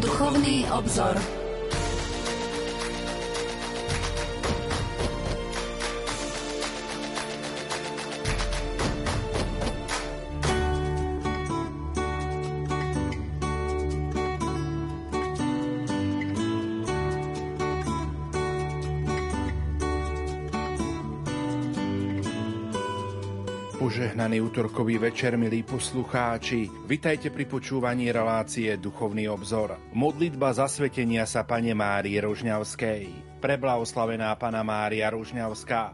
Duchovný obzor. Požehnaný útorkový večer, milí poslucháči. Vitajte pri počúvaní relácie Duchovný obzor. Modlitba zasvetenia sa Pane Márie Rožňavskej. Preblahoslavená Pana Mária Rožňavská.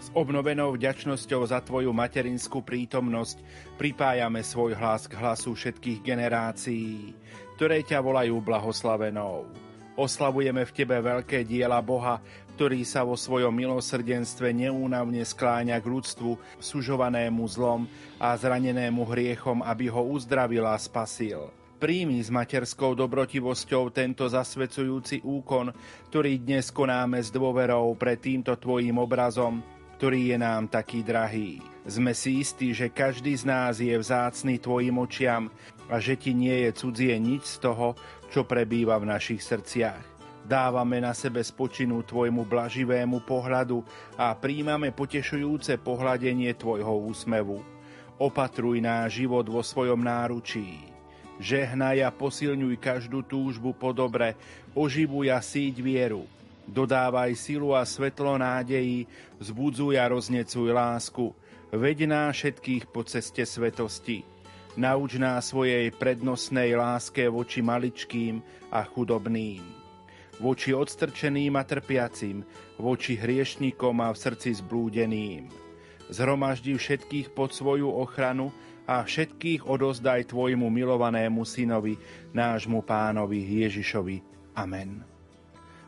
S obnovenou vďačnosťou za Tvoju materinskú prítomnosť pripájame svoj hlas k hlasu všetkých generácií, ktoré ťa volajú blahoslavenou. Oslavujeme v Tebe veľké diela Boha, ktorý sa vo svojom milosrdenstve neúnavne skláňa k ľudstvu sužovanému zlom a zranenému hriechom, aby ho uzdravil a spasil. Príjmi s materskou dobrotivosťou tento zasvecujúci úkon, ktorý dnes konáme s dôverou pred týmto Tvojim obrazom, ktorý je nám taký drahý. Sme si istí, že každý z nás je vzácný Tvojim očiam a že Ti nie je cudzie nič z toho, čo prebýva v našich srdciach. Dávame na sebe spočinu Tvojmu blaživému pohľadu a príjmame potešujúce pohľadenie Tvojho úsmevu. Opatruj náš život vo svojom náručí. Žehnaj a posilňuj každú túžbu po dobre, oživuj a síť vieru. Dodávaj silu a svetlo nádejí, vzbudzuj a roznecuj lásku. Veď nás všetkých po ceste svetosti. Nauč nás svojej prednostnej láske voči maličkým a chudobným voči odstrčeným a trpiacim, voči hriešnikom a v srdci zblúdeným. Zhromaždi všetkých pod svoju ochranu a všetkých odozdaj Tvojmu milovanému synovi, nášmu pánovi Ježišovi. Amen.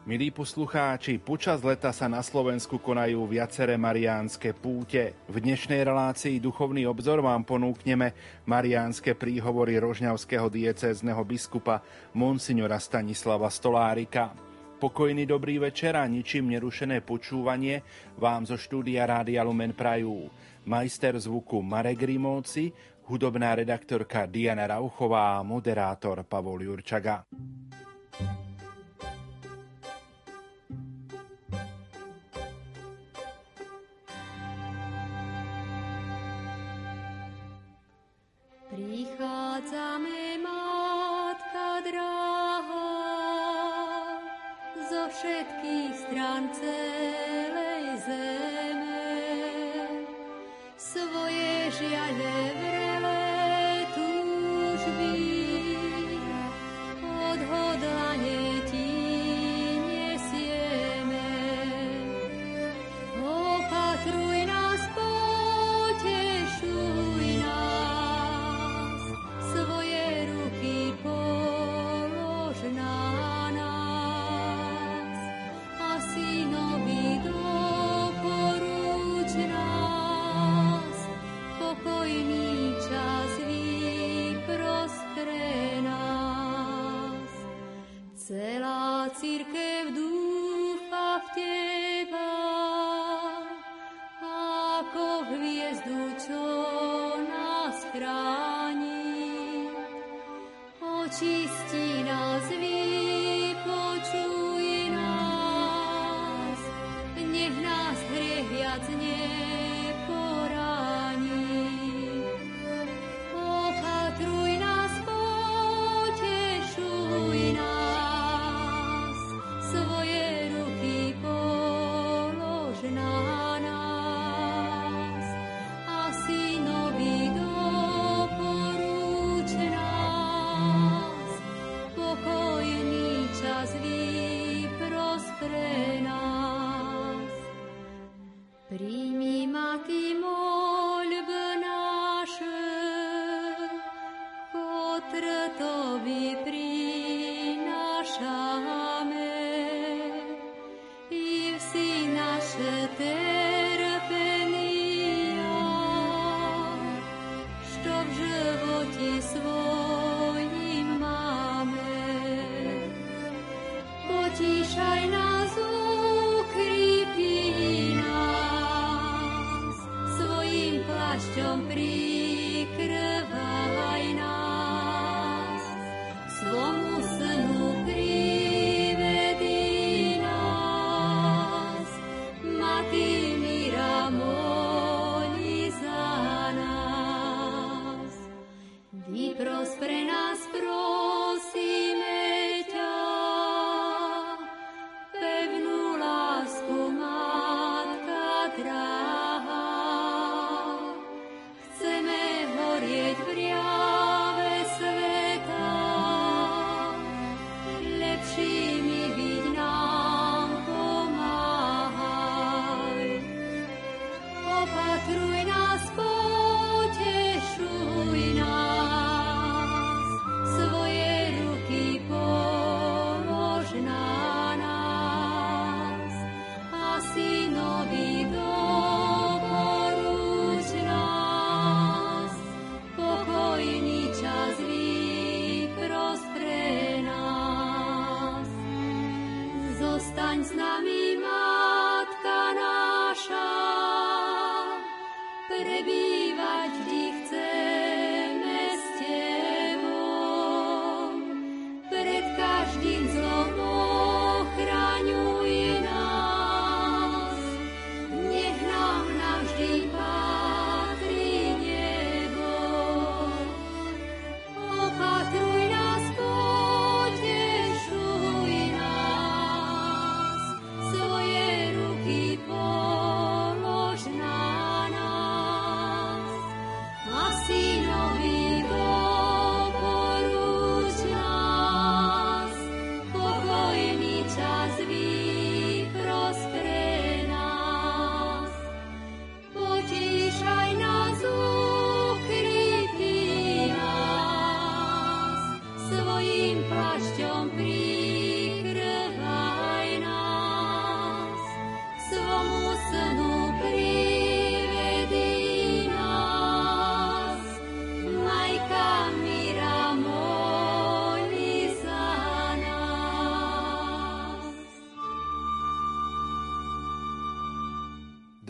Milí poslucháči, počas leta sa na Slovensku konajú viaceré mariánske púte. V dnešnej relácii Duchovný obzor vám ponúkneme mariánske príhovory rožňavského diecézneho biskupa Monsignora Stanislava Stolárika. Pokojný dobrý večer a ničím nerušené počúvanie vám zo štúdia Rádia Lumen Prajú. Majster zvuku Marek Rimovci, hudobná redaktorka Diana Rauchová a moderátor Pavol Jurčaga. Prichádzame, Matka dráha, zo všetkých strán celej zeme. Svoje žiale vrele túžby hviezdu, čo nás chráni. Očisti nás, vypočuj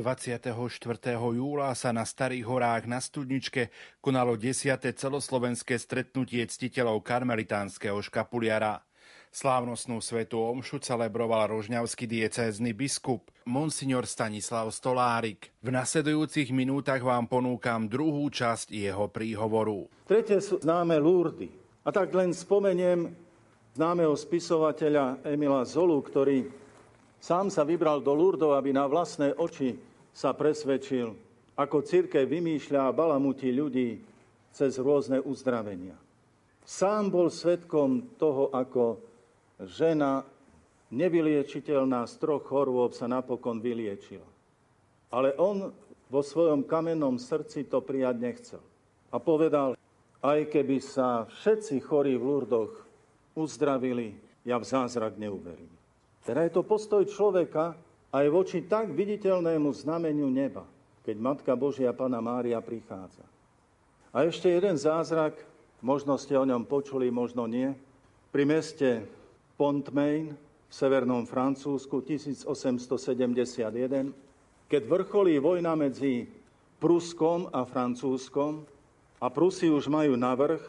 24. júla sa na Starých horách na Studničke konalo 10. celoslovenské stretnutie ctiteľov karmelitánskeho škapuliara. Slávnostnú svetu omšu celebroval rožňavský diecézny biskup Monsignor Stanislav Stolárik. V nasledujúcich minútach vám ponúkam druhú časť jeho príhovoru. Tretie sú známe Lurdy. A tak len spomeniem známeho spisovateľa Emila Zolu, ktorý sám sa vybral do Lurdov, aby na vlastné oči sa presvedčil, ako církev vymýšľa a balamutí ľudí cez rôzne uzdravenia. Sám bol svetkom toho, ako žena nevyliečiteľná z troch chorôb sa napokon vyliečila. Ale on vo svojom kamennom srdci to prijať nechcel. A povedal, aj keby sa všetci chorí v Lurdoch uzdravili, ja v zázrak neuverím. Teda je to postoj človeka aj voči tak viditeľnému znameniu neba, keď Matka Božia Pana Mária prichádza. A ešte jeden zázrak, možno ste o ňom počuli, možno nie, pri meste Pontmain v severnom Francúzsku 1871, keď vrcholí vojna medzi Pruskom a Francúzskom a Prusy už majú navrh,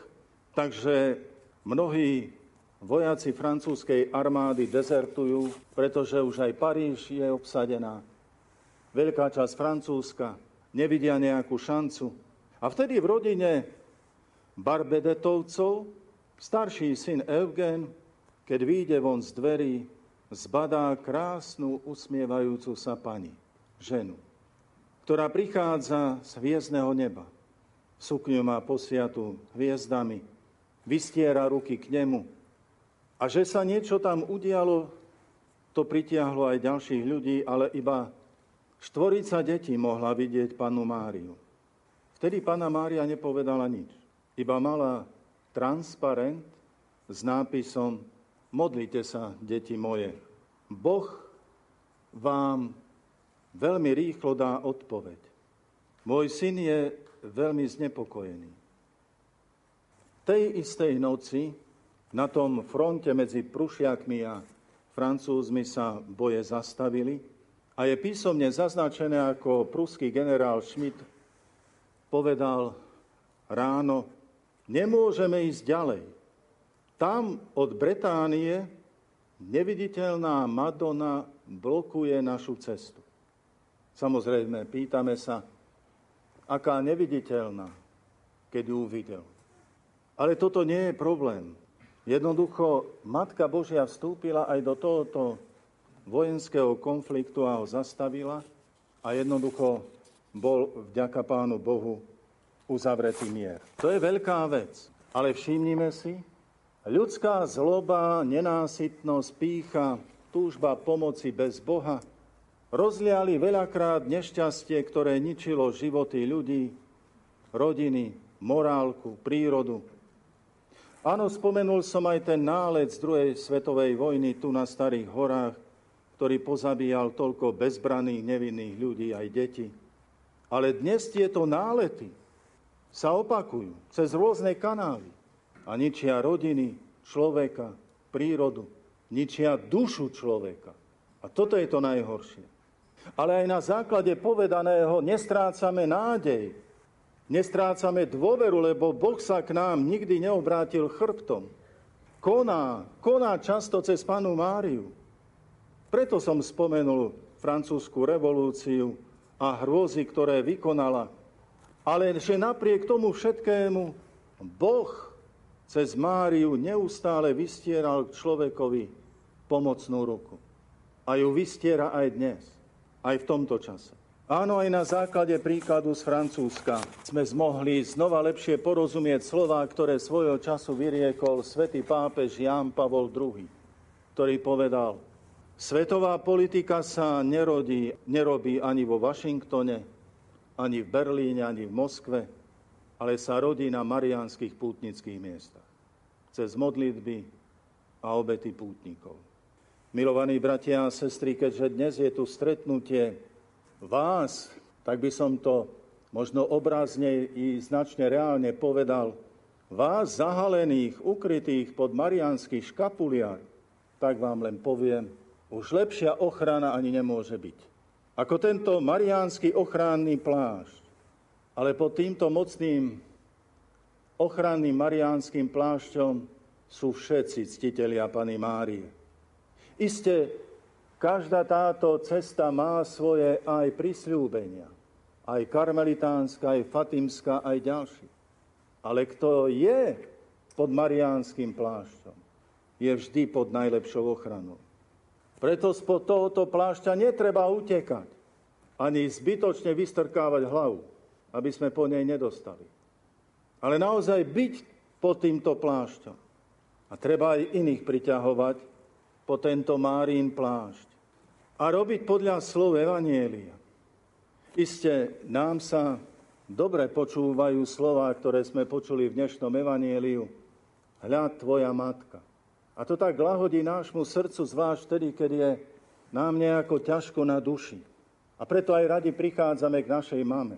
takže mnohí vojaci francúzskej armády dezertujú, pretože už aj Paríž je obsadená. Veľká časť Francúzska nevidia nejakú šancu. A vtedy v rodine Barbedetovcov starší syn Eugen, keď vyjde von z dverí, zbadá krásnu usmievajúcu sa pani, ženu, ktorá prichádza z hviezdneho neba. Sukňu má posiatu hviezdami, vystiera ruky k nemu. A že sa niečo tam udialo, to pritiahlo aj ďalších ľudí, ale iba štvorica detí mohla vidieť panu Máriu. Vtedy pána Mária nepovedala nič. Iba mala transparent s nápisom Modlite sa, deti moje. Boh vám veľmi rýchlo dá odpoveď. Môj syn je veľmi znepokojený. Tej istej noci na tom fronte medzi Prušiakmi a Francúzmi sa boje zastavili a je písomne zaznačené, ako pruský generál Schmidt povedal ráno, nemôžeme ísť ďalej. Tam od Bretánie neviditeľná Madonna blokuje našu cestu. Samozrejme, pýtame sa, aká neviditeľná, keď ju uvidel. Ale toto nie je problém. Jednoducho, Matka Božia vstúpila aj do tohoto vojenského konfliktu a ho zastavila a jednoducho bol vďaka Pánu Bohu uzavretý mier. To je veľká vec. Ale všimnime si, ľudská zloba, nenásytnosť, pícha, túžba pomoci bez Boha rozliali veľakrát nešťastie, ktoré ničilo životy ľudí, rodiny, morálku, prírodu, Áno, spomenul som aj ten nálec druhej svetovej vojny tu na Starých horách, ktorý pozabíjal toľko bezbraných, nevinných ľudí, aj deti. Ale dnes tieto nálety sa opakujú cez rôzne kanály a ničia rodiny, človeka, prírodu, ničia dušu človeka. A toto je to najhoršie. Ale aj na základe povedaného nestrácame nádej, Nestrácame dôveru, lebo Boh sa k nám nikdy neobrátil chrbtom. Koná, koná často cez panu Máriu. Preto som spomenul francúzsku revolúciu a hrôzy, ktoré vykonala. Ale že napriek tomu všetkému Boh cez Máriu neustále vystieral k človekovi pomocnú ruku. A ju vystiera aj dnes, aj v tomto čase. Áno, aj na základe príkladu z Francúzska sme zmohli znova lepšie porozumieť slova, ktoré svojho času vyriekol svätý pápež Ján Pavol II, ktorý povedal, svetová politika sa nerodí, nerobí ani vo Washingtone, ani v Berlíne, ani v Moskve, ale sa rodí na mariánskych pútnických miestach, cez modlitby a obety pútnikov. Milovaní bratia a sestry, keďže dnes je tu stretnutie vás, tak by som to možno obrazne i značne reálne povedal, vás zahalených, ukrytých pod mariánsky škapuliar, tak vám len poviem, už lepšia ochrana ani nemôže byť. Ako tento mariánsky ochránny plášť. Ale pod týmto mocným ochranným mariánskym plášťom sú všetci ctitelia Pany Márie. Isté, Každá táto cesta má svoje aj prisľúbenia. Aj karmelitánska, aj fatimská, aj ďalší. Ale kto je pod mariánskym plášťom, je vždy pod najlepšou ochranou. Preto spod tohoto plášťa netreba utekať, ani zbytočne vystrkávať hlavu, aby sme po nej nedostali. Ale naozaj byť pod týmto plášťom. A treba aj iných priťahovať po tento Márín plášť a robiť podľa slov Evanielia. Isté, nám sa dobre počúvajú slova, ktoré sme počuli v dnešnom Evanieliu. Hľad tvoja matka. A to tak lahodí nášmu srdcu, zvlášť vtedy, keď je nám nejako ťažko na duši. A preto aj radi prichádzame k našej mame.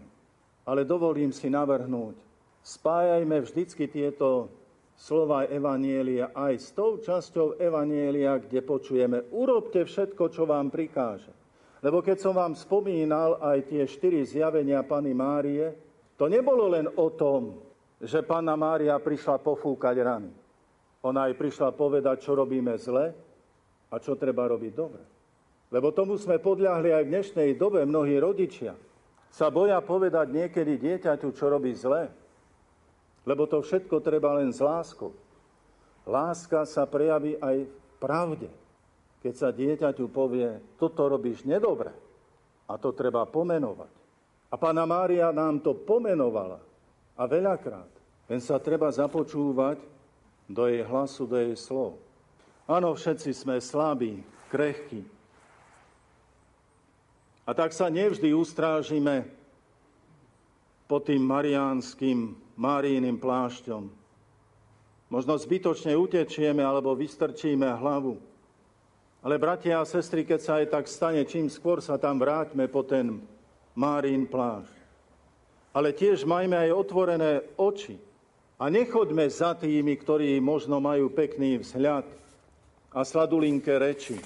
Ale dovolím si navrhnúť, spájajme vždycky tieto slova Evanielia aj s tou časťou Evanielia, kde počujeme, urobte všetko, čo vám prikáže. Lebo keď som vám spomínal aj tie štyri zjavenia Pany Márie, to nebolo len o tom, že Panna Mária prišla pofúkať rany. Ona aj prišla povedať, čo robíme zle a čo treba robiť dobre. Lebo tomu sme podľahli aj v dnešnej dobe mnohí rodičia. Sa boja povedať niekedy dieťaťu, čo robí zle. Lebo to všetko treba len s láskou. Láska sa prejaví aj v pravde. Keď sa dieťaťu povie, toto robíš nedobre a to treba pomenovať. A pána Mária nám to pomenovala. A veľakrát. Len sa treba započúvať do jej hlasu, do jej slov. Áno, všetci sme slabí, krehkí. A tak sa nevždy ustrážime pod tým mariánskym Máriiným plášťom. Možno zbytočne utečieme alebo vystrčíme hlavu. Ale bratia a sestry, keď sa aj tak stane, čím skôr sa tam vráťme po ten Márín plášť. Ale tiež majme aj otvorené oči a nechoďme za tými, ktorí možno majú pekný vzhľad a sladulinké reči.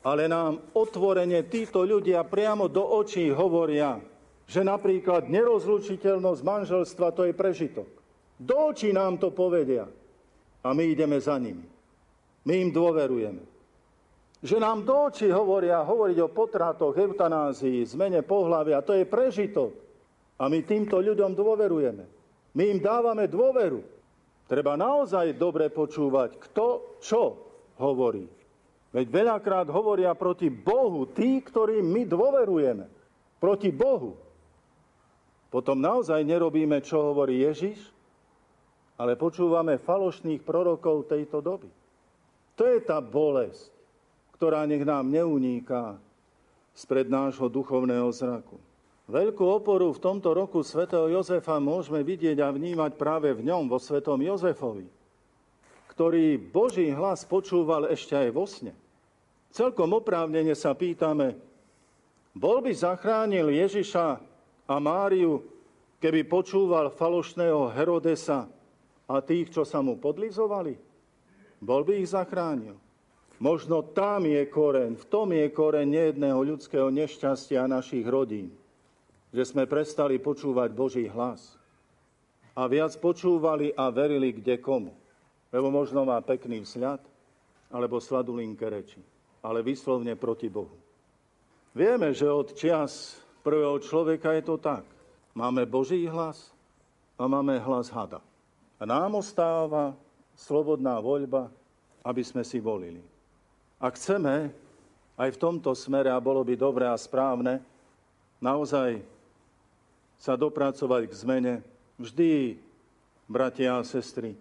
Ale nám otvorene títo ľudia priamo do očí hovoria, že napríklad nerozlučiteľnosť manželstva to je prežitok. Do očí nám to povedia a my ideme za nimi. My im dôverujeme. Že nám do očí hovoria hovoriť o potratoch, eutanázii, zmene pohľavia, to je prežitok. A my týmto ľuďom dôverujeme. My im dávame dôveru. Treba naozaj dobre počúvať, kto čo hovorí. Veď veľakrát hovoria proti Bohu tí, ktorým my dôverujeme. Proti Bohu. Potom naozaj nerobíme, čo hovorí Ježiš, ale počúvame falošných prorokov tejto doby. To je tá bolesť, ktorá nech nám neuníká spred nášho duchovného zraku. Veľkú oporu v tomto roku svätého Jozefa môžeme vidieť a vnímať práve v ňom, vo svetom Jozefovi, ktorý Boží hlas počúval ešte aj vo sne. Celkom oprávnene sa pýtame, bol by zachránil Ježiša a Máriu, keby počúval falošného Herodesa a tých, čo sa mu podlizovali? Bol by ich zachránil. Možno tam je koreň, v tom je koreň nejedného ľudského nešťastia našich rodín, že sme prestali počúvať Boží hlas a viac počúvali a verili kde komu. Lebo možno má pekný vzhľad, alebo sladulinké reči ale vyslovne proti Bohu. Vieme, že od čias prvého človeka je to tak. Máme Boží hlas a máme hlas hada. A nám ostáva slobodná voľba, aby sme si volili. Ak chceme aj v tomto smere, a bolo by dobré a správne, naozaj sa dopracovať k zmene, vždy, bratia a sestry,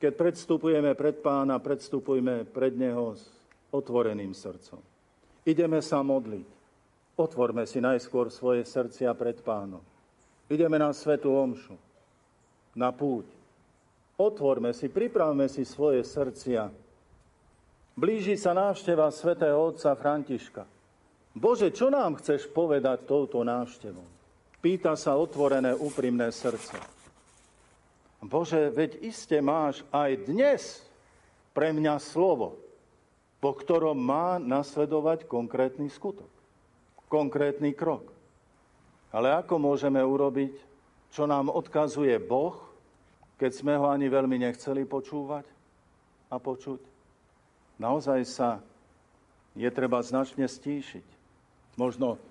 keď predstupujeme pred pána, predstupujme pred neho otvoreným srdcom. Ideme sa modliť. Otvorme si najskôr svoje srdcia pred pánom. Ideme na svetú omšu, na púť. Otvorme si, pripravme si svoje srdcia. Blíži sa návšteva svätého otca Františka. Bože, čo nám chceš povedať touto návštevou? Pýta sa otvorené, úprimné srdce. Bože, veď iste máš aj dnes pre mňa slovo po ktorom má nasledovať konkrétny skutok, konkrétny krok. Ale ako môžeme urobiť, čo nám odkazuje Boh, keď sme ho ani veľmi nechceli počúvať a počuť? Naozaj sa je treba značne stíšiť. Možno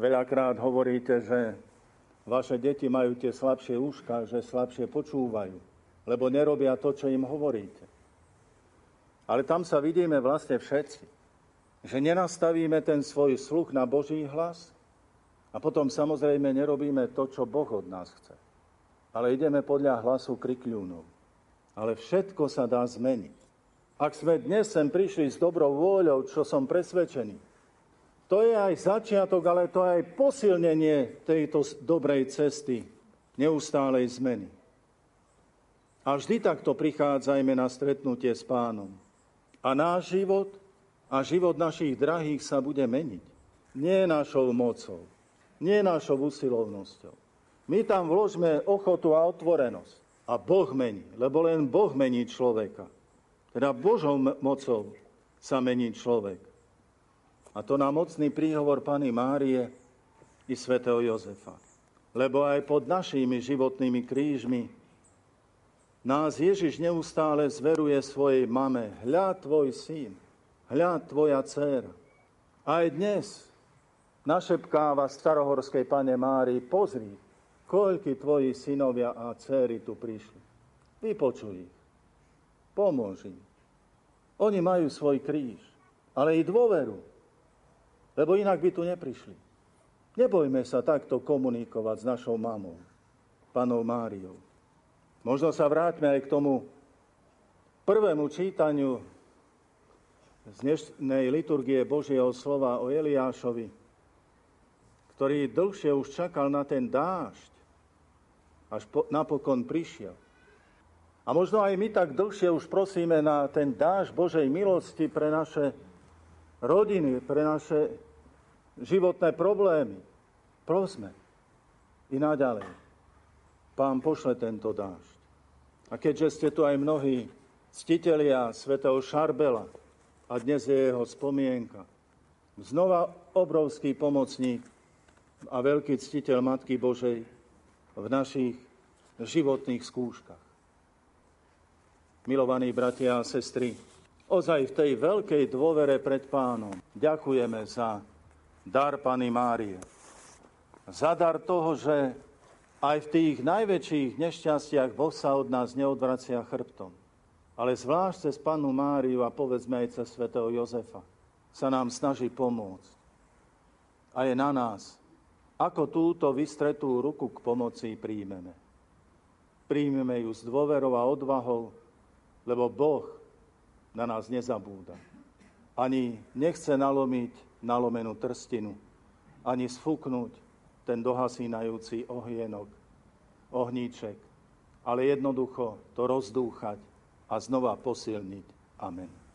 veľakrát hovoríte, že vaše deti majú tie slabšie úška, že slabšie počúvajú, lebo nerobia to, čo im hovoríte. Ale tam sa vidíme vlastne všetci, že nenastavíme ten svoj sluch na Boží hlas a potom samozrejme nerobíme to, čo Boh od nás chce. Ale ideme podľa hlasu krikľúnov. Ale všetko sa dá zmeniť. Ak sme dnes sem prišli s dobrou vôľou, čo som presvedčený, to je aj začiatok, ale to je aj posilnenie tejto dobrej cesty, neustálej zmeny. A vždy takto prichádzajme na stretnutie s pánom. A náš život a život našich drahých sa bude meniť. Nie našou mocou, nie našou usilovnosťou. My tam vložme ochotu a otvorenosť. A Boh mení, lebo len Boh mení človeka. Teda Božou mocou sa mení človek. A to na mocný príhovor Pany Márie i svätého Jozefa. Lebo aj pod našimi životnými krížmi nás Ježiš neustále zveruje svojej mame. Hľa tvoj syn, hľa tvoja dcéra. Aj dnes našepkáva starohorskej pane Márii, pozri, koľky tvoji synovia a céry tu prišli. Vypočuj ich. Pomôž im. Oni majú svoj kríž, ale i dôveru, lebo inak by tu neprišli. Nebojme sa takto komunikovať s našou mamou, panou Máriou. Možno sa vráťme aj k tomu prvému čítaniu z dnešnej liturgie Božieho slova o Eliášovi, ktorý dlhšie už čakal na ten dážď, až po, napokon prišiel. A možno aj my tak dlhšie už prosíme na ten dáž Božej milosti pre naše rodiny, pre naše životné problémy. Prosme i naďalej. Pán pošle tento dáž. A keďže ste tu aj mnohí ctitelia svätého Šarbela a dnes je jeho spomienka, znova obrovský pomocník a veľký ctiteľ Matky Božej v našich životných skúškach. Milovaní bratia a sestry, ozaj v tej veľkej dôvere pred pánom ďakujeme za dar Pany Márie. Za dar toho, že aj v tých najväčších nešťastiach Boh sa od nás neodvracia chrbtom. Ale zvlášť cez Panu Máriu a povedzme aj cez svätého Jozefa sa nám snaží pomôcť. A je na nás, ako túto vystretú ruku k pomoci príjmeme. Príjmeme ju s dôverou a odvahou, lebo Boh na nás nezabúda. Ani nechce nalomiť nalomenú trstinu, ani sfúknuť ten dohasínajúci ohienok, ohníček, ale jednoducho to rozdúchať a znova posilniť. Amen.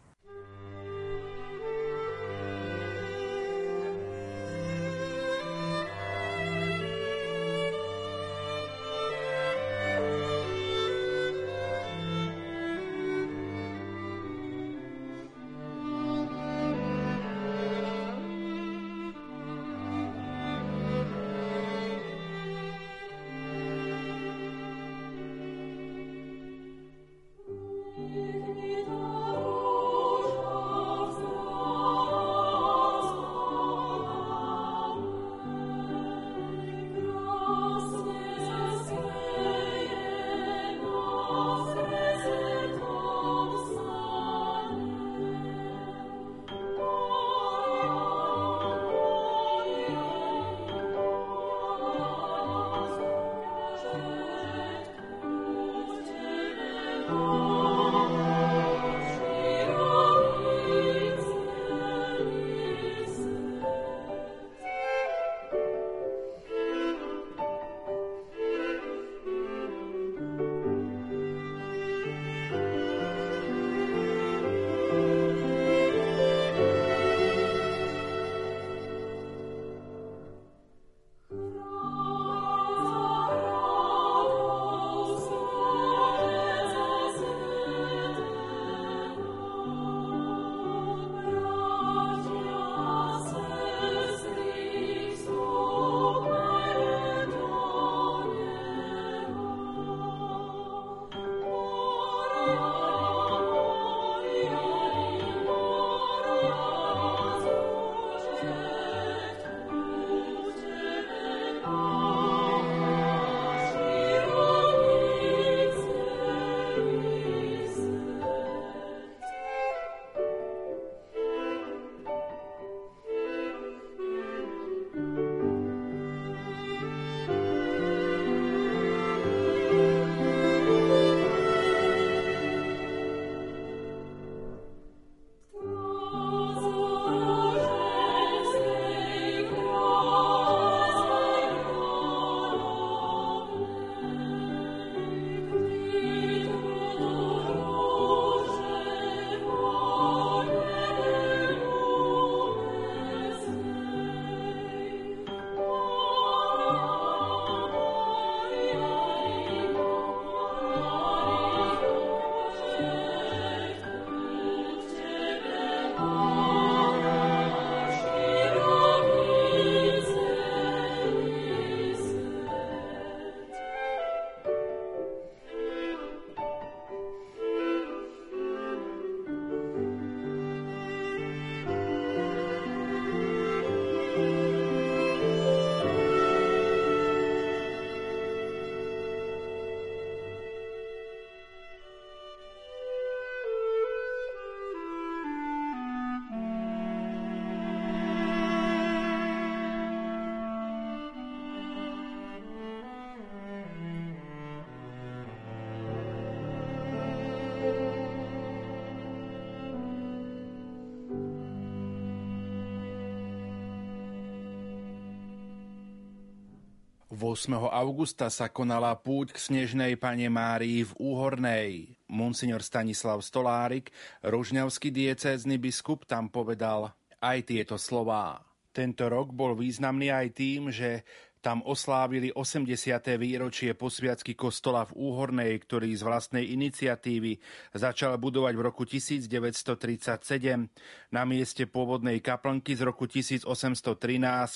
8. augusta sa konala púť k Snežnej Pane Márii v Úhornej. Monsignor Stanislav Stolárik, rožňavský diecézny biskup, tam povedal aj tieto slová. Tento rok bol významný aj tým, že Tam oslávili 80. výročie posviacky kostola v Úhornej, ktorý z vlastnej iniciatívy začal budovať v roku 1937. Na mieste pôvodnej kaplnky z roku 1813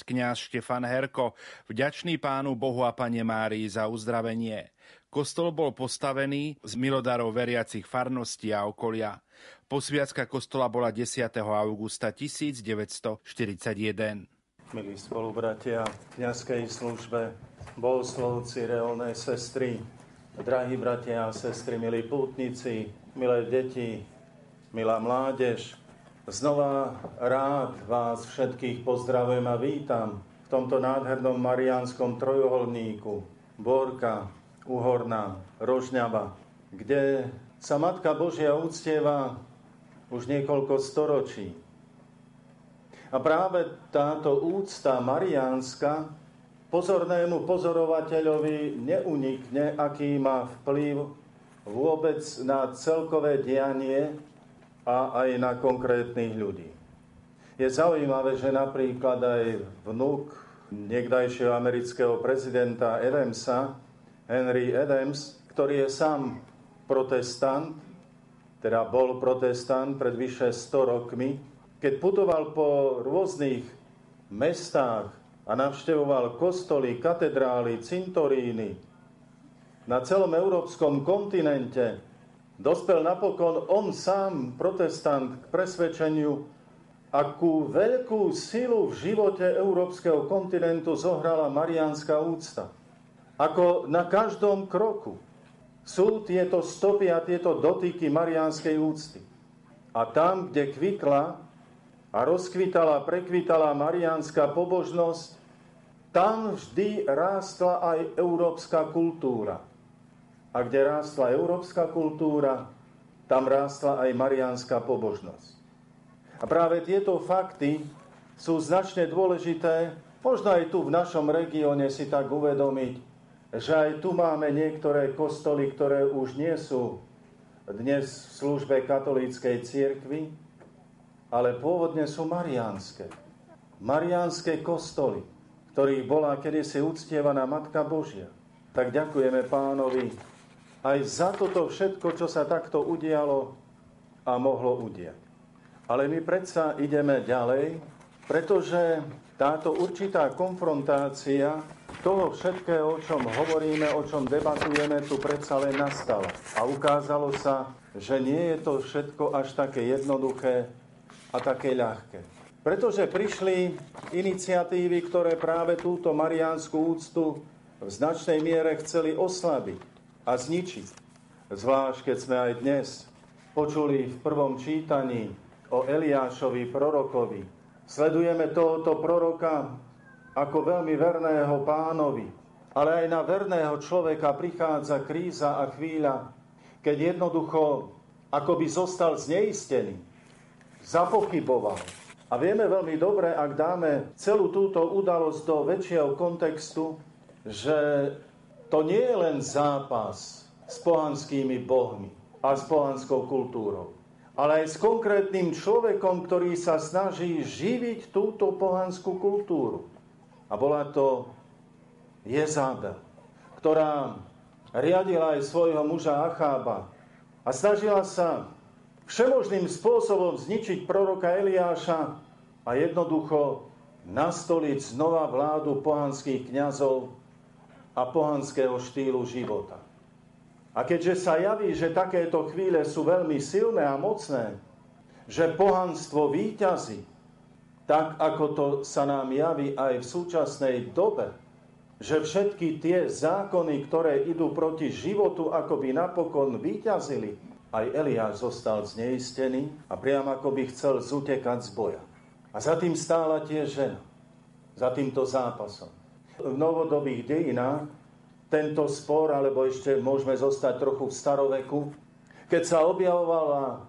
kňaz Štefan Herko, vďačný pánu Bohu a pane Márii za uzdravenie. Kostol bol postavený z milodarov veriacich farností a okolia. Posviacka kostola bola 10. augusta 1941 milí spolubratia v kniazkej službe, bohoslovci, reálne sestry, drahí bratia a sestry, milí pútnici, milé deti, milá mládež. Znova rád vás všetkých pozdravujem a vítam v tomto nádhernom mariánskom trojuholníku Borka, Uhorná, Rožňava, kde sa Matka Božia uctieva už niekoľko storočí a práve táto úcta mariánska pozornému pozorovateľovi neunikne, aký má vplyv vôbec na celkové dianie a aj na konkrétnych ľudí. Je zaujímavé, že napríklad aj vnúk niekdajšieho amerického prezidenta Adamsa, Henry Adams, ktorý je sám protestant, teda bol protestant pred vyše 100 rokmi, keď putoval po rôznych mestách a navštevoval kostoly, katedrály, cintoríny na celom európskom kontinente, dospel napokon on sám, protestant, k presvedčeniu, akú veľkú silu v živote európskeho kontinentu zohrala mariánska úcta. Ako na každom kroku sú tieto stopy a tieto dotyky mariánskej úcty. A tam, kde kvitla, a rozkvitala, prekvitala mariánska pobožnosť, tam vždy rástla aj európska kultúra. A kde rástla európska kultúra, tam rástla aj mariánska pobožnosť. A práve tieto fakty sú značne dôležité, možno aj tu v našom regióne si tak uvedomiť, že aj tu máme niektoré kostoly, ktoré už nie sú dnes v službe katolíckej cirkvi, ale pôvodne sú mariánske. Mariánske kostoly, ktorých bola kedysi uctievaná Matka Božia. Tak ďakujeme pánovi aj za toto všetko, čo sa takto udialo a mohlo udiať. Ale my predsa ideme ďalej, pretože táto určitá konfrontácia toho všetkého, o čom hovoríme, o čom debatujeme, tu predsa len nastala. A ukázalo sa, že nie je to všetko až také jednoduché, a také ľahké. Pretože prišli iniciatívy, ktoré práve túto mariánsku úctu v značnej miere chceli oslabiť a zničiť. Zvlášť, keď sme aj dnes počuli v prvom čítaní o Eliášovi prorokovi. Sledujeme tohoto proroka ako veľmi verného pánovi, ale aj na verného človeka prichádza kríza a chvíľa, keď jednoducho akoby zostal zneistený zapochyboval. A vieme veľmi dobre, ak dáme celú túto udalosť do väčšieho kontextu, že to nie je len zápas s pohanskými bohmi a s pohanskou kultúrou, ale aj s konkrétnym človekom, ktorý sa snaží živiť túto pohanskú kultúru. A bola to Jezábel, ktorá riadila aj svojho muža Achába a snažila sa všemožným spôsobom zničiť proroka Eliáša a jednoducho nastoliť znova vládu pohanských kňazov a pohanského štýlu života. A keďže sa javí, že takéto chvíle sú veľmi silné a mocné, že pohanstvo výťazí, tak ako to sa nám javí aj v súčasnej dobe, že všetky tie zákony, ktoré idú proti životu, akoby napokon výťazili, aj Eliáš zostal zneistený a priam ako by chcel zutekať z boja. A za tým stála tiež žena. Za týmto zápasom. V novodobých dejinách tento spor, alebo ešte môžeme zostať trochu v staroveku, keď sa objavovala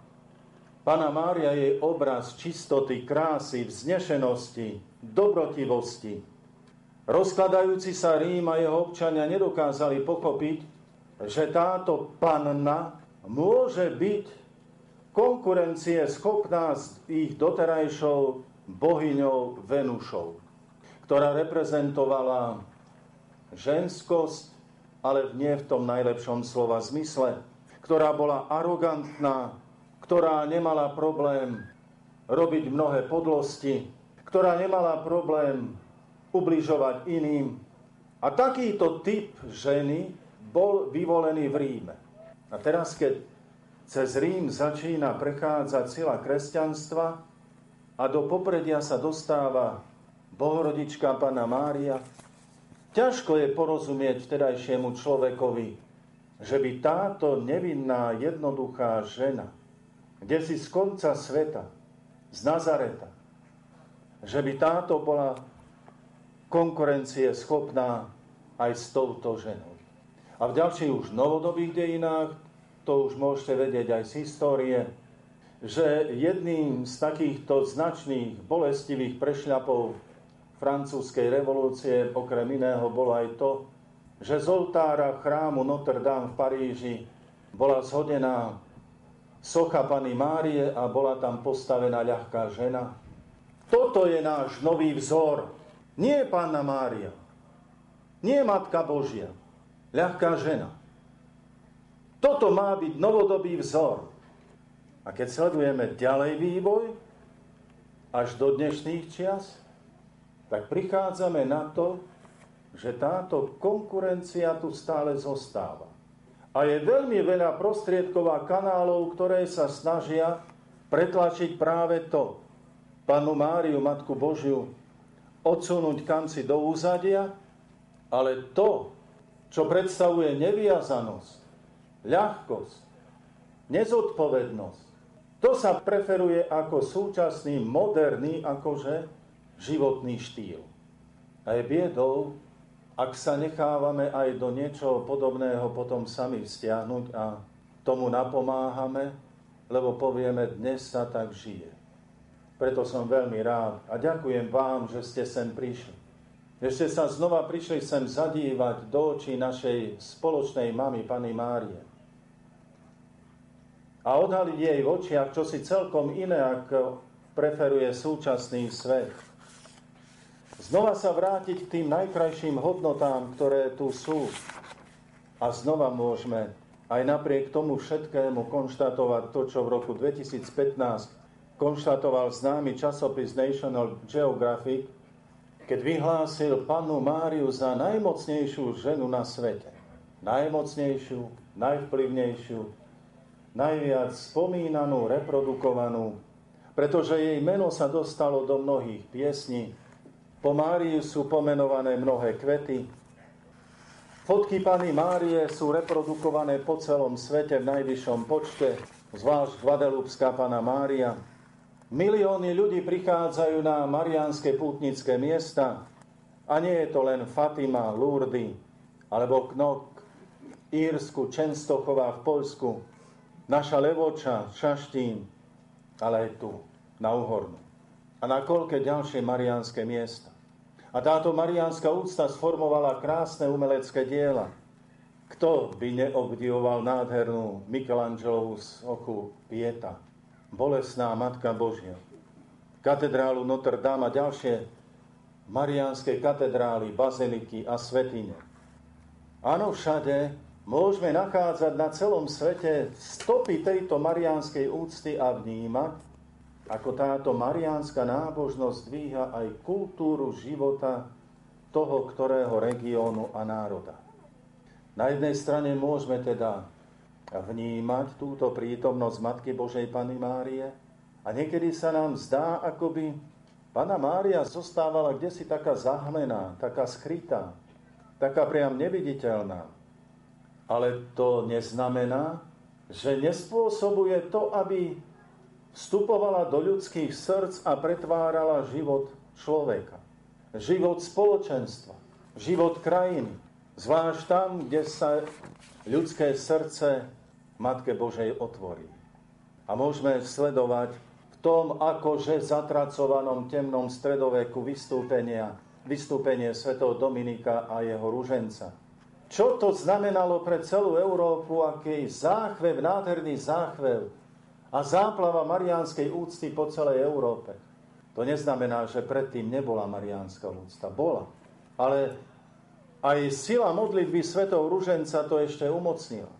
Pana Mária jej obraz čistoty, krásy, vznešenosti, dobrotivosti. Rozkladajúci sa Rím a jeho občania nedokázali pochopiť, že táto panna môže byť konkurencie schopná s ich doterajšou bohyňou Venušou, ktorá reprezentovala ženskosť, ale nie v tom najlepšom slova zmysle, ktorá bola arogantná, ktorá nemala problém robiť mnohé podlosti, ktorá nemala problém ubližovať iným. A takýto typ ženy bol vyvolený v Ríme. A teraz, keď cez Rím začína prechádzať sila kresťanstva a do popredia sa dostáva Bohorodička Pana Mária, ťažko je porozumieť vtedajšiemu človekovi, že by táto nevinná, jednoduchá žena, kde si z konca sveta, z Nazareta, že by táto bola konkurencie schopná aj s touto ženou. A v ďalších už novodobých dejinách to už môžete vedieť aj z histórie, že jedným z takýchto značných, bolestivých prešľapov francúzskej revolúcie okrem iného bolo aj to, že z oltára chrámu Notre Dame v Paríži bola zhodená socha Pany Márie a bola tam postavená ľahká žena. Toto je náš nový vzor. Nie Panna Mária, nie Matka Božia, ľahká žena. Toto má byť novodobý vzor. A keď sledujeme ďalej vývoj, až do dnešných čias, tak prichádzame na to, že táto konkurencia tu stále zostáva. A je veľmi veľa prostriedkov a kanálov, ktoré sa snažia pretlačiť práve to. Panu Máriu, Matku Božiu, odsunúť kamci do úzadia, ale to, čo predstavuje neviazanosť, ľahkosť, nezodpovednosť. To sa preferuje ako súčasný, moderný, akože životný štýl. A je biedou, ak sa nechávame aj do niečoho podobného potom sami vzťahnuť a tomu napomáhame, lebo povieme, dnes sa tak žije. Preto som veľmi rád a ďakujem vám, že ste sem prišli. Ešte sa znova prišli sem zadívať do očí našej spoločnej mamy, Pany Márie a odhaliť jej v očiach čosi celkom iné, ako preferuje súčasný svet. Znova sa vrátiť k tým najkrajším hodnotám, ktoré tu sú. A znova môžeme aj napriek tomu všetkému konštatovať to, čo v roku 2015 konštatoval známy časopis National Geographic, keď vyhlásil panu Máriu za najmocnejšiu ženu na svete. Najmocnejšiu, najvplyvnejšiu, najviac spomínanú, reprodukovanú, pretože jej meno sa dostalo do mnohých piesní. Po Máriu sú pomenované mnohé kvety. Fotky Pany Márie sú reprodukované po celom svete v najvyššom počte, zvlášť Guadelupská Pana Mária. Milióny ľudí prichádzajú na mariánske pútnické miesta a nie je to len Fatima, Lourdes alebo Knok, Írsku, Čenstochová v Polsku, naša Levoča, Šaštín, ale aj tu, na Uhornu. A na koľké ďalšie mariánske miesta. A táto mariánska úcta sformovala krásne umelecké diela. Kto by neobdivoval nádhernú Michelangelovú sochu Pieta, bolesná Matka Božia, katedrálu Notre Dame a ďalšie mariánske katedrály, baziliky a svetine. Áno, všade môžeme nachádzať na celom svete stopy tejto mariánskej úcty a vnímať, ako táto mariánska nábožnosť dvíha aj kultúru života toho, ktorého regiónu a národa. Na jednej strane môžeme teda vnímať túto prítomnosť Matky Božej Pany Márie a niekedy sa nám zdá, ako by Pana Mária zostávala kde si taká zahmená, taká skrytá, taká priam neviditeľná. Ale to neznamená, že nespôsobuje to, aby vstupovala do ľudských srdc a pretvárala život človeka. Život spoločenstva, život krajiny. Zvlášť tam, kde sa ľudské srdce Matke Božej otvorí. A môžeme sledovať v tom akože zatracovanom temnom stredoveku vystúpenia, vystúpenie svätého Dominika a jeho ruženca čo to znamenalo pre celú Európu, aký záchvev, nádherný záchvev a záplava mariánskej úcty po celej Európe. To neznamená, že predtým nebola mariánska úcta. Bola. Ale Aj sila modlitby svetov Ruženca to ešte umocnila.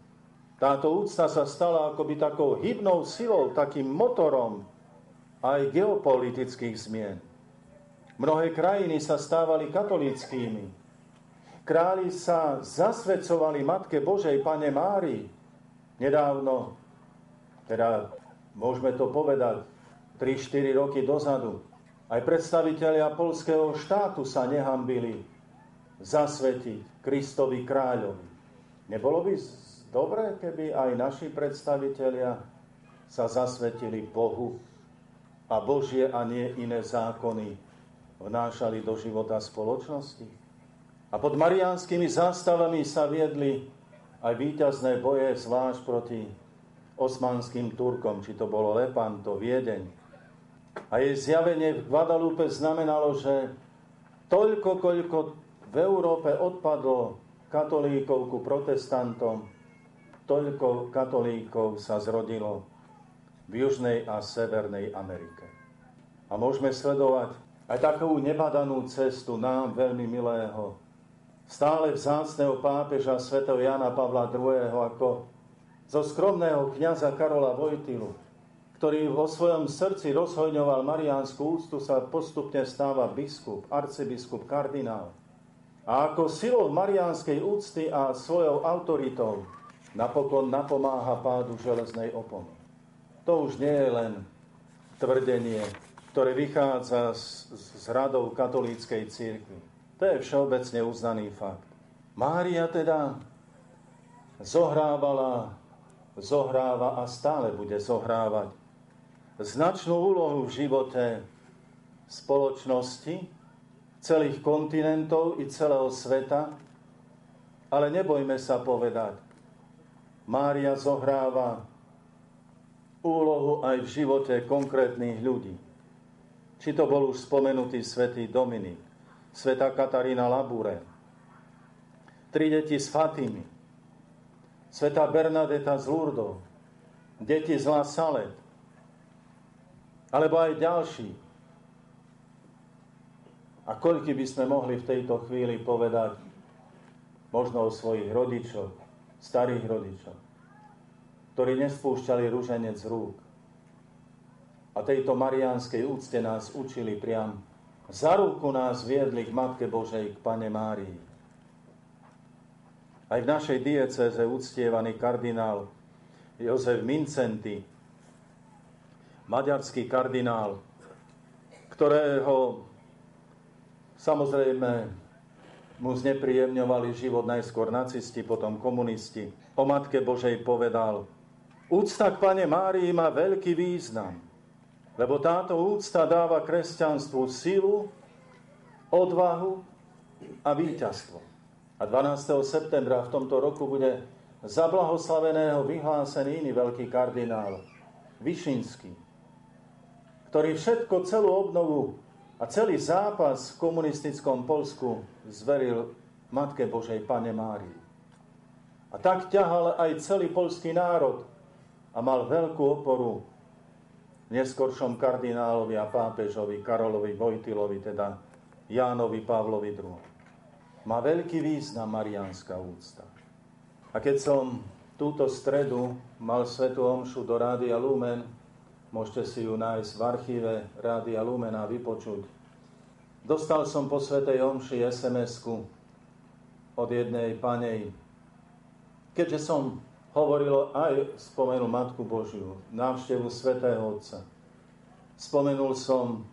Táto úcta sa stala akoby takou hybnou silou, takým motorom aj geopolitických zmien. Mnohé krajiny sa stávali katolíckými. Králi sa zasvedcovali Matke Božej, Pane Mári. Nedávno, teda môžeme to povedať, 3-4 roky dozadu, aj predstavitelia polského štátu sa nehambili zasvetiť Kristovi kráľovi. Nebolo by dobre, keby aj naši predstavitelia sa zasvetili Bohu a Božie a nie iné zákony vnášali do života spoločnosti. A pod mariánskymi zástavami sa viedli aj víťazné boje, zvlášť proti osmanským Turkom, či to bolo Lepanto, Viedeň. A jej zjavenie v Guadalupe znamenalo, že toľko, koľko v Európe odpadlo katolíkov ku protestantom, toľko katolíkov sa zrodilo v Južnej a Severnej Amerike. A môžeme sledovať aj takú nebadanú cestu nám veľmi milého, stále vzácného pápeža sv. Jana Pavla II. ako zo skromného kniaza Karola Vojtilu, ktorý vo svojom srdci rozhojňoval mariánsku úctu, sa postupne stáva biskup, arcibiskup, kardinál. A ako silou mariánskej úcty a svojou autoritou napokon napomáha pádu železnej opony. To už nie je len tvrdenie ktoré vychádza z, z radov katolíckej církvy. To je všeobecne uznaný fakt. Mária teda zohrávala, zohráva a stále bude zohrávať značnú úlohu v živote spoločnosti, celých kontinentov i celého sveta, ale nebojme sa povedať, Mária zohráva úlohu aj v živote konkrétnych ľudí. Či to bol už spomenutý svätý Dominik, sveta Katarína Labure, tri deti z Fatimy, sveta Bernadeta z Lourdes, deti z La Salet, alebo aj ďalší. A koľky by sme mohli v tejto chvíli povedať možno o svojich rodičoch, starých rodičoch, ktorí nespúšťali rúženec z rúk, a tejto mariánskej úcte nás učili priam. Za ruku nás viedli k Matke Božej, k Pane Márii. Aj v našej dieceze uctievaný kardinál Jozef Mincenti, maďarský kardinál, ktorého samozrejme mu znepríjemňovali život najskôr nacisti, potom komunisti. O Matke Božej povedal, úcta k Pane Márii má veľký význam. Lebo táto úcta dáva kresťanstvu silu, odvahu a víťazstvo. A 12. septembra v tomto roku bude za blahoslaveného vyhlásený iný veľký kardinál, Vyšinský, ktorý všetko, celú obnovu a celý zápas v komunistickom Polsku zveril Matke Božej Pane Márii. A tak ťahal aj celý polský národ a mal veľkú oporu neskoršom kardinálovi a pápežovi Karolovi Vojtilovi, teda Jánovi Pavlovi II. Má veľký význam mariánska úcta. A keď som túto stredu mal svetu omšu do Rádia Lumen, môžete si ju nájsť v archíve Rádia Lumen a vypočuť. Dostal som po svetej omši SMS-ku od jednej panej. Keďže som hovorilo aj spomenul Matku Božiu, návštevu Svetého Otca. Spomenul som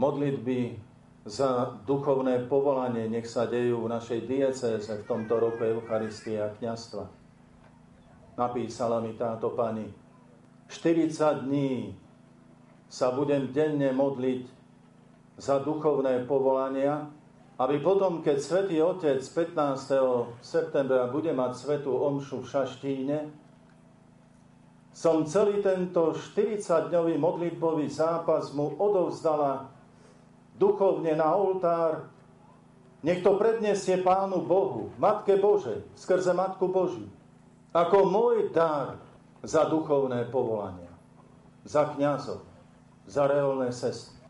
modlitby za duchovné povolanie, nech sa dejú v našej diecéze v tomto roku Eucharistie a kniastva. Napísala mi táto pani, 40 dní sa budem denne modliť za duchovné povolania, aby potom, keď Svetý Otec 15. septembra bude mať Svetú Omšu v Šaštíne, som celý tento 40-dňový modlitbový zápas mu odovzdala duchovne na oltár, nech to predniesie Pánu Bohu, Matke Bože, skrze Matku Božiu, ako môj dar za duchovné povolania, za kniazov, za reálne sestry.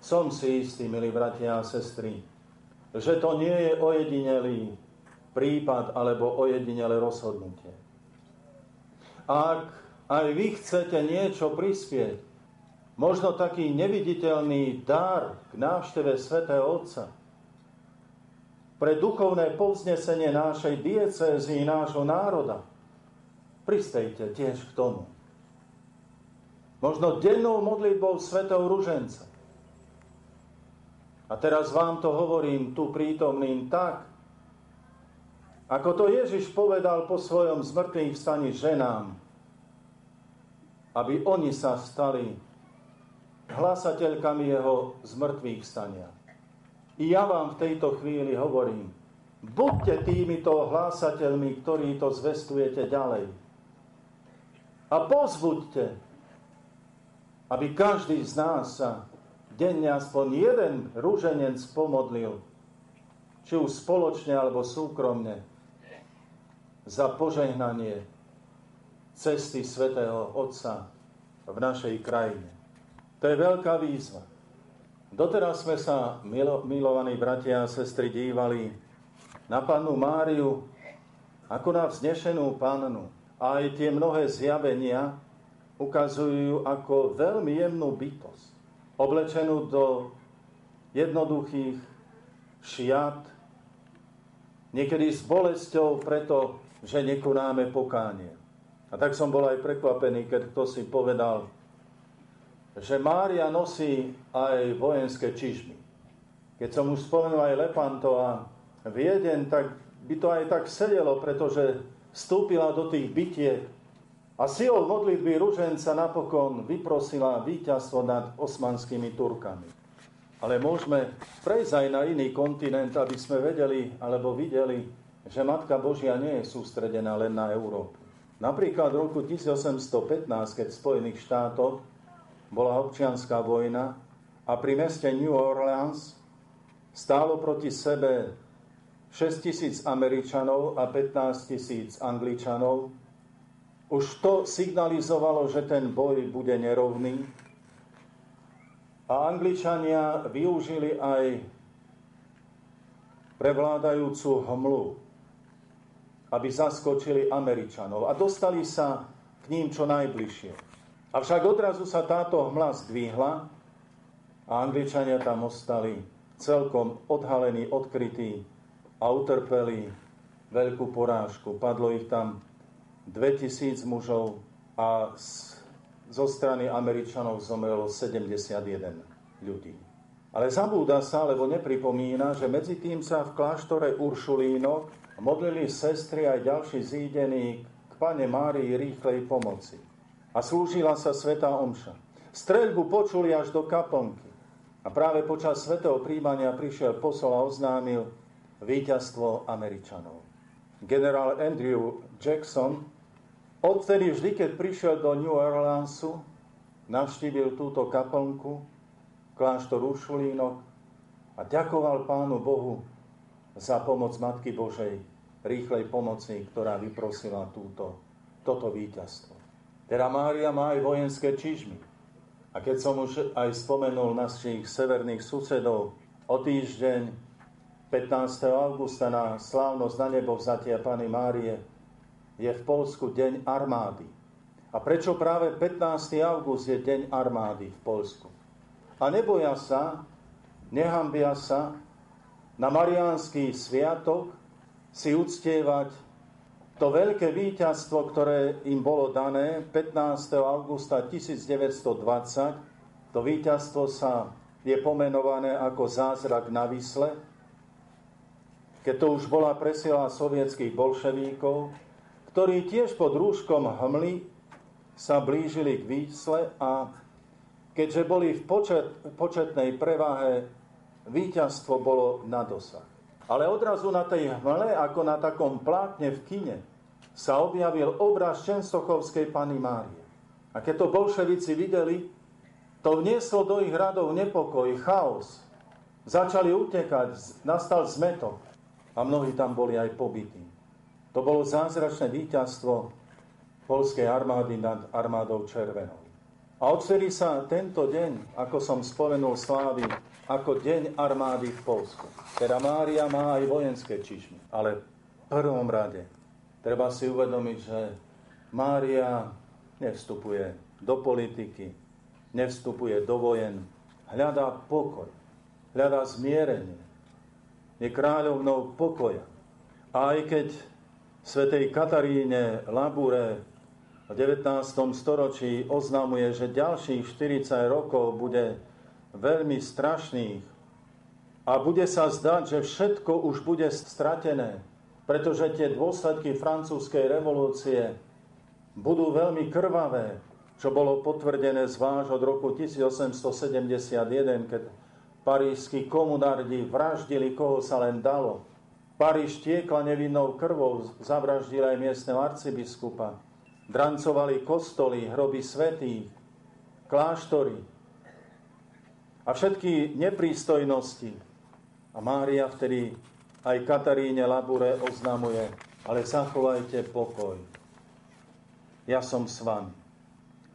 Som si istý, milí bratia a sestry, že to nie je ojedinelý prípad alebo ojedinelé rozhodnutie. Ak aj vy chcete niečo prispieť, možno taký neviditeľný dar k návšteve svätého Otca, pre duchovné povznesenie našej diecézy, nášho národa, prispejte tiež k tomu. Možno dennou modlitbou svätého Ruženca. A teraz vám to hovorím tu prítomným tak, ako to Ježiš povedal po svojom zmrtvým vstaní ženám, aby oni sa stali hlasateľkami jeho zmrtvých vstania. I ja vám v tejto chvíli hovorím, buďte týmito hlásateľmi, ktorí to zvestujete ďalej. A pozbuďte, aby každý z nás sa denne aspoň jeden rúženec pomodlil, či už spoločne alebo súkromne, za požehnanie cesty svätého Otca v našej krajine. To je veľká výzva. Doteraz sme sa, milo, milovaní bratia a sestry, dívali na pannu Máriu ako na vznešenú pannu. Aj tie mnohé zjavenia ukazujú ako veľmi jemnú bytosť, oblečenú do jednoduchých šiat, niekedy s bolesťou preto, že nekonáme pokánie. A tak som bol aj prekvapený, keď kto si povedal, že Mária nosí aj vojenské čižmy. Keď som už spomenul aj Lepanto a Vieden, tak by to aj tak sedelo, pretože vstúpila do tých bytiek a silou modlitby ruženca napokon vyprosila víťazstvo nad osmanskými Turkami. Ale môžeme prejsť aj na iný kontinent, aby sme vedeli alebo videli, že Matka Božia nie je sústredená len na Európu. Napríklad v roku 1815, keď v Spojených štátoch bola občianská vojna a pri meste New Orleans stálo proti sebe 6 tisíc Američanov a 15 tisíc Angličanov, už to signalizovalo, že ten boj bude nerovný. A Angličania využili aj prevládajúcu hmlu aby zaskočili Američanov a dostali sa k ním čo najbližšie. Avšak odrazu sa táto hmla zdvihla a Angličania tam ostali celkom odhalení, odkrytí a utrpeli veľkú porážku. Padlo ich tam 2000 mužov a zo strany Američanov zomrelo 71 ľudí. Ale zabúda sa, lebo nepripomína, že medzi tým sa v kláštore Uršulínok modlili sestry aj ďalší zídení k Pane Márii rýchlej pomoci. A slúžila sa Sveta Omša. Streľbu počuli až do kaplnky. A práve počas svetého príjmania prišiel posol a oznámil víťazstvo Američanov. Generál Andrew Jackson odtedy vždy, keď prišiel do New Orleansu, navštívil túto kaplnku, kláštor Uršulínok a ďakoval Pánu Bohu za pomoc Matky Božej, rýchlej pomoci, ktorá vyprosila túto, toto víťazstvo. Teda Mária má aj vojenské čižmy. A keď som už aj spomenul našich severných susedov, o týždeň 15. augusta na slávnosť na nebo vzatia Pany Márie je v Polsku Deň armády. A prečo práve 15. august je Deň armády v Polsku? A neboja sa, nehambia sa, na Mariánsky sviatok si uctievať to veľké víťazstvo, ktoré im bolo dané 15. augusta 1920. To víťazstvo sa je pomenované ako zázrak na Vysle, keď to už bola presiela sovietských bolševíkov, ktorí tiež pod rúškom hmly sa blížili k Výsle a keďže boli v počet, početnej prevahe víťazstvo bolo na dosah. Ale odrazu na tej hmle, ako na takom plátne v kine, sa objavil obraz Čenstochovskej Pany Márie. A keď to bolševici videli, to vnieslo do ich radov nepokoj, chaos. Začali utekať, nastal zmetok a mnohí tam boli aj pobytí. To bolo zázračné víťazstvo polskej armády nad armádou Červenou. A odvtedy sa tento deň, ako som spomenul, slávi ako deň armády v Polsku. Teda Mária má aj vojenské čižmy. Ale v prvom rade treba si uvedomiť, že Mária nevstupuje do politiky, nevstupuje do vojen, hľadá pokoj, hľadá zmierenie, je kráľovnou pokoja. A aj keď svetej Kataríne Labure v 19. storočí oznamuje, že ďalších 40 rokov bude veľmi strašných a bude sa zdať, že všetko už bude stratené, pretože tie dôsledky francúzskej revolúcie budú veľmi krvavé, čo bolo potvrdené zvlášť od roku 1871, keď parížskí komunardi vraždili, koho sa len dalo. Paríž tiekla nevinnou krvou, zavraždili aj miestneho arcibiskupa. Drancovali kostoly, hroby svetých, kláštory a všetky neprístojnosti. A Mária vtedy aj Kataríne Labure oznamuje, ale zachovajte pokoj. Ja som s vami.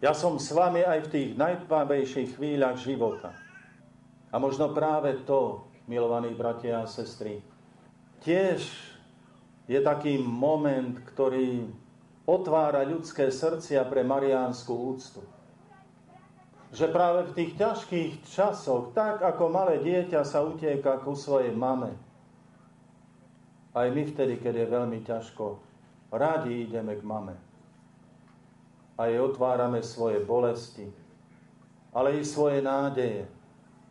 Ja som s vami aj v tých najpábejších chvíľach života. A možno práve to, milovaní bratia a sestry, tiež je taký moment, ktorý otvára ľudské srdcia pre mariánsku úctu. Že práve v tých ťažkých časoch, tak ako malé dieťa sa utieka ku svojej mame, aj my vtedy, keď je veľmi ťažko, radi ideme k mame a jej otvárame svoje bolesti, ale i svoje nádeje.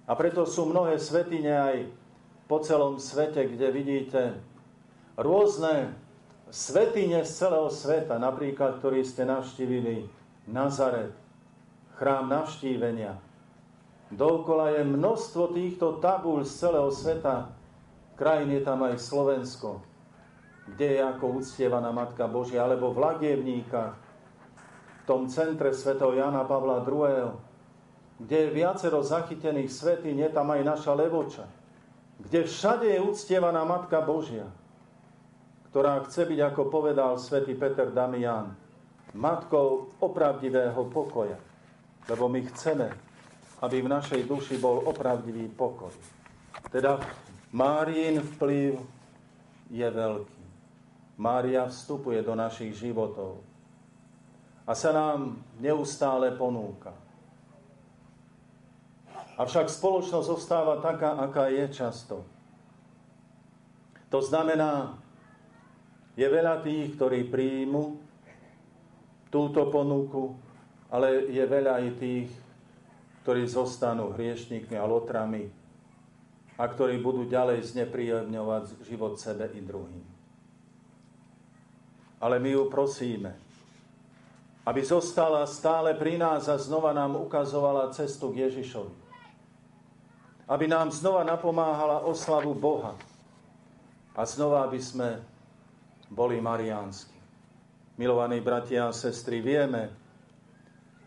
A preto sú mnohé svetine aj po celom svete, kde vidíte rôzne svetine z celého sveta, napríklad, ktorý ste navštívili Nazaret, chrám navštívenia. Dokola je množstvo týchto tabúľ z celého sveta. Krajín je tam aj Slovensko, kde je ako uctievaná Matka Božia, alebo v Lagievníkach, v tom centre svätého Jana Pavla II., kde je viacero zachytených svetí, je tam aj naša Levoča, kde všade je uctievaná Matka Božia, ktorá chce byť, ako povedal svätý Peter Damian, matkou opravdivého pokoja. Lebo my chceme, aby v našej duši bol opravdivý pokoj. Teda Máriin vplyv je veľký. Mária vstupuje do našich životov a sa nám neustále ponúka. Avšak spoločnosť zostáva taká, aká je často. To znamená, je veľa tých, ktorí príjmu túto ponuku, ale je veľa aj tých, ktorí zostanú hriešnikmi a lotrami a ktorí budú ďalej znepríjemňovať život sebe i druhým. Ale my ju prosíme, aby zostala stále pri nás a znova nám ukazovala cestu k Ježišovi. Aby nám znova napomáhala oslavu Boha. A znova, aby sme boli mariánsky. Milovaní bratia a sestry, vieme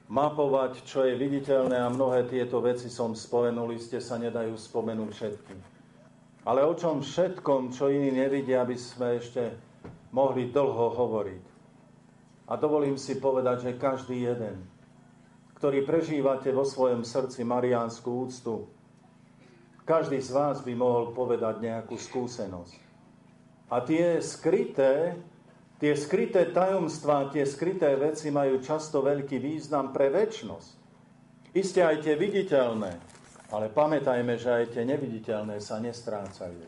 mapovať, čo je viditeľné a mnohé tieto veci som spomenul, ste sa nedajú spomenúť všetky. Ale o čom všetkom, čo iní nevidia, aby sme ešte mohli dlho hovoriť. A dovolím si povedať, že každý jeden, ktorý prežívate vo svojom srdci mariánsku úctu, každý z vás by mohol povedať nejakú skúsenosť. A tie skryté, tie skryté tajomstvá, tie skryté veci majú často veľký význam pre väčnosť. Isté aj tie viditeľné, ale pamätajme, že aj tie neviditeľné sa nestrácajú.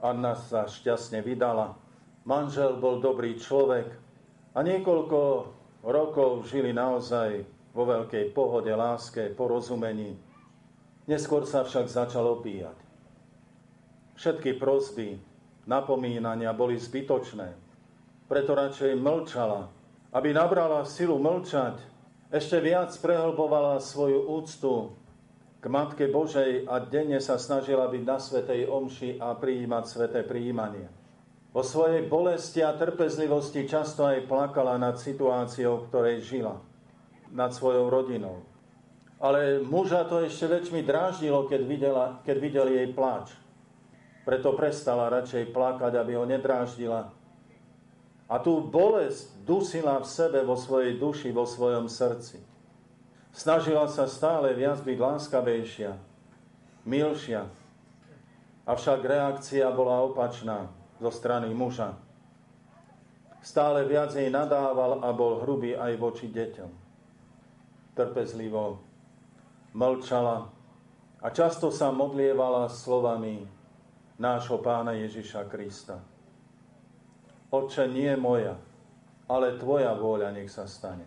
Anna sa šťastne vydala, manžel bol dobrý človek, a niekoľko rokov žili naozaj vo veľkej pohode, láske, porozumení. Neskôr sa však začal opíjať. Všetky prosby, napomínania boli zbytočné. Preto radšej mlčala. Aby nabrala silu mlčať, ešte viac prehlbovala svoju úctu k Matke Božej a denne sa snažila byť na Svetej Omši a prijímať sveté prijímanie. Vo svojej bolesti a trpezlivosti často aj plakala nad situáciou, v ktorej žila, nad svojou rodinou. Ale muža to ešte väčšmi dráždilo, keď, videla, keď videl jej pláč. Preto prestala radšej plakať, aby ho nedráždila. A tú bolesť dusila v sebe, vo svojej duši, vo svojom srdci. Snažila sa stále viac byť láskavejšia. milšia. Avšak reakcia bola opačná zo strany muža. Stále viac jej nadával a bol hrubý aj voči deťom. Trpezlivo mlčala a často sa modlievala slovami nášho pána Ježiša Krista. Oče, nie moja, ale tvoja vôľa nech sa stane.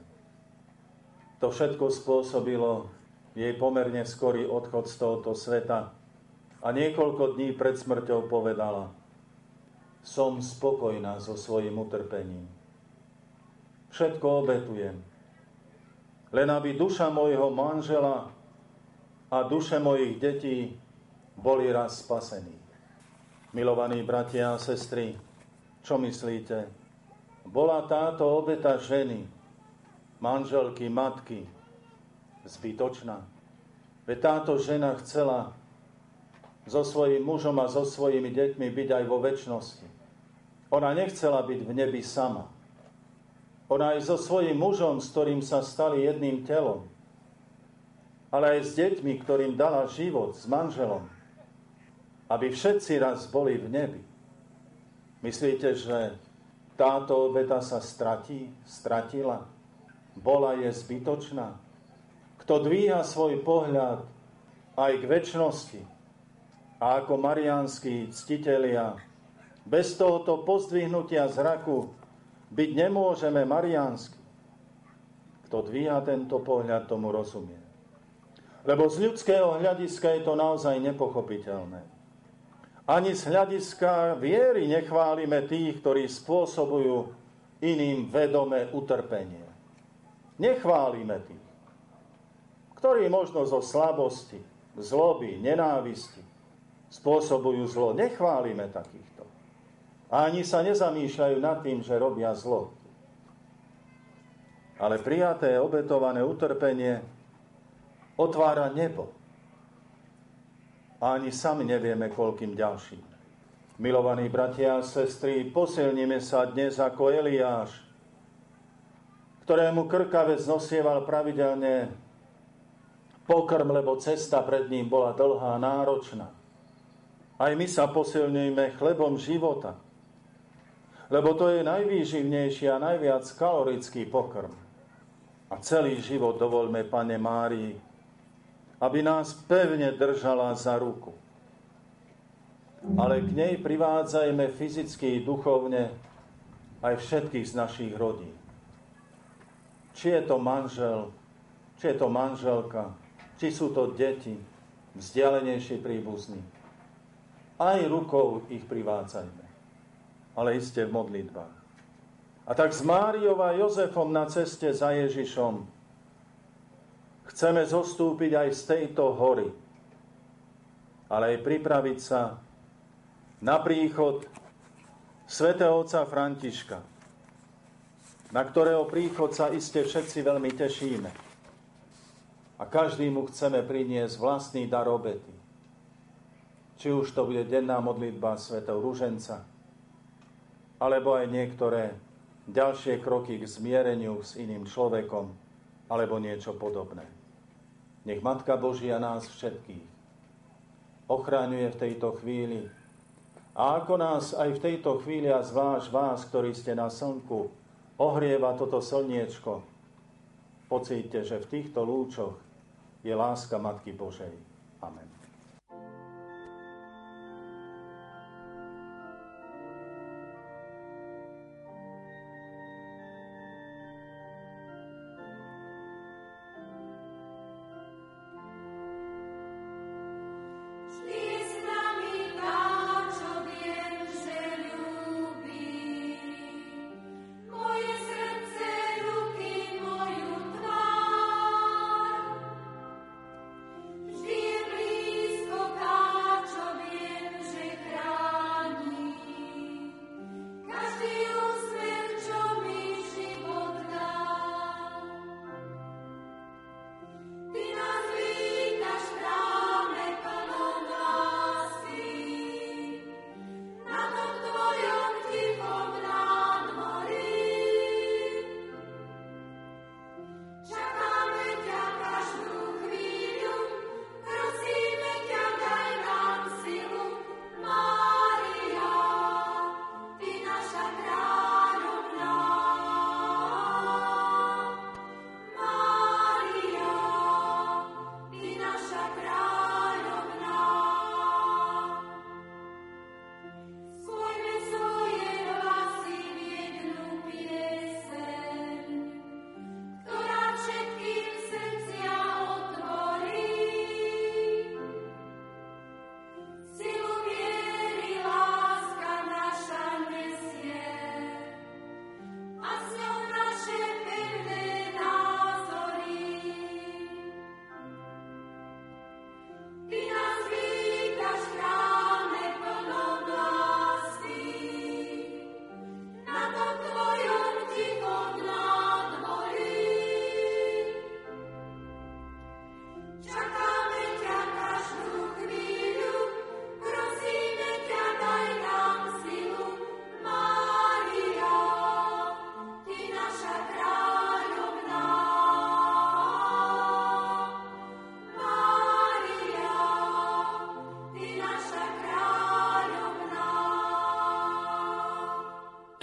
To všetko spôsobilo jej pomerne skorý odchod z tohoto sveta a niekoľko dní pred smrťou povedala – som spokojná so svojim utrpením. Všetko obetujem, len aby duša mojho manžela a duše mojich detí boli raz spasení. Milovaní bratia a sestry, čo myslíte? Bola táto obeta ženy, manželky, matky, zbytočná? Veď táto žena chcela so svojím mužom a so svojimi deťmi byť aj vo väčšnosti. Ona nechcela byť v nebi sama. Ona aj so svojím mužom, s ktorým sa stali jedným telom, ale aj s deťmi, ktorým dala život, s manželom, aby všetci raz boli v nebi. Myslíte, že táto obeta sa stratí, stratila? Bola je zbytočná? Kto dvíha svoj pohľad aj k väčšnosti a ako marianskí ctitelia bez tohoto pozdvihnutia zraku byť nemôžeme mariánsky. Kto dvíha tento pohľad, tomu rozumie. Lebo z ľudského hľadiska je to naozaj nepochopiteľné. Ani z hľadiska viery nechválime tých, ktorí spôsobujú iným vedomé utrpenie. Nechválime tých, ktorí možno zo slabosti, zloby, nenávisti spôsobujú zlo. Nechválime takýchto. Ani sa nezamýšľajú nad tým, že robia zlo. Ale prijaté obetované utrpenie otvára nebo. A ani sami nevieme, koľkým ďalším. Milovaní bratia a sestry, posilníme sa dnes ako Eliáš, ktorému krkavec nosieval pravidelne pokrm, lebo cesta pred ním bola dlhá, náročná. Aj my sa posilňujeme chlebom života, lebo to je najvýživnejší a najviac kalorický pokrm. A celý život dovolme, Pane Márii, aby nás pevne držala za ruku. Ale k nej privádzajme fyzicky i duchovne aj všetkých z našich rodín. Či je to manžel, či je to manželka, či sú to deti, vzdialenejší príbuzní. Aj rukou ich privádzajme ale iste v modlitbách. A tak s Máriou a Jozefom na ceste za Ježišom chceme zostúpiť aj z tejto hory, ale aj pripraviť sa na príchod svätého otca Františka, na ktorého príchod sa iste všetci veľmi tešíme. A každý mu chceme priniesť vlastný dar obety. Či už to bude denná modlitba svätého Ruženca, alebo aj niektoré ďalšie kroky k zmiereniu s iným človekom, alebo niečo podobné. Nech Matka Božia nás všetkých ochráňuje v tejto chvíli. A ako nás aj v tejto chvíli a zvlášť vás, ktorí ste na slnku, ohrieva toto slniečko, pocíte, že v týchto lúčoch je láska Matky Božej.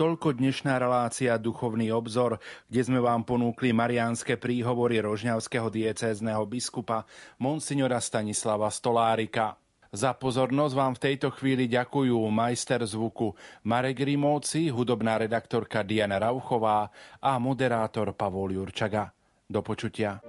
Toľko dnešná relácia Duchovný obzor, kde sme vám ponúkli mariánske príhovory rožňavského diecézneho biskupa Monsignora Stanislava Stolárika. Za pozornosť vám v tejto chvíli ďakujú majster zvuku Marek Rimóci, hudobná redaktorka Diana Rauchová a moderátor Pavol Jurčaga. Do počutia.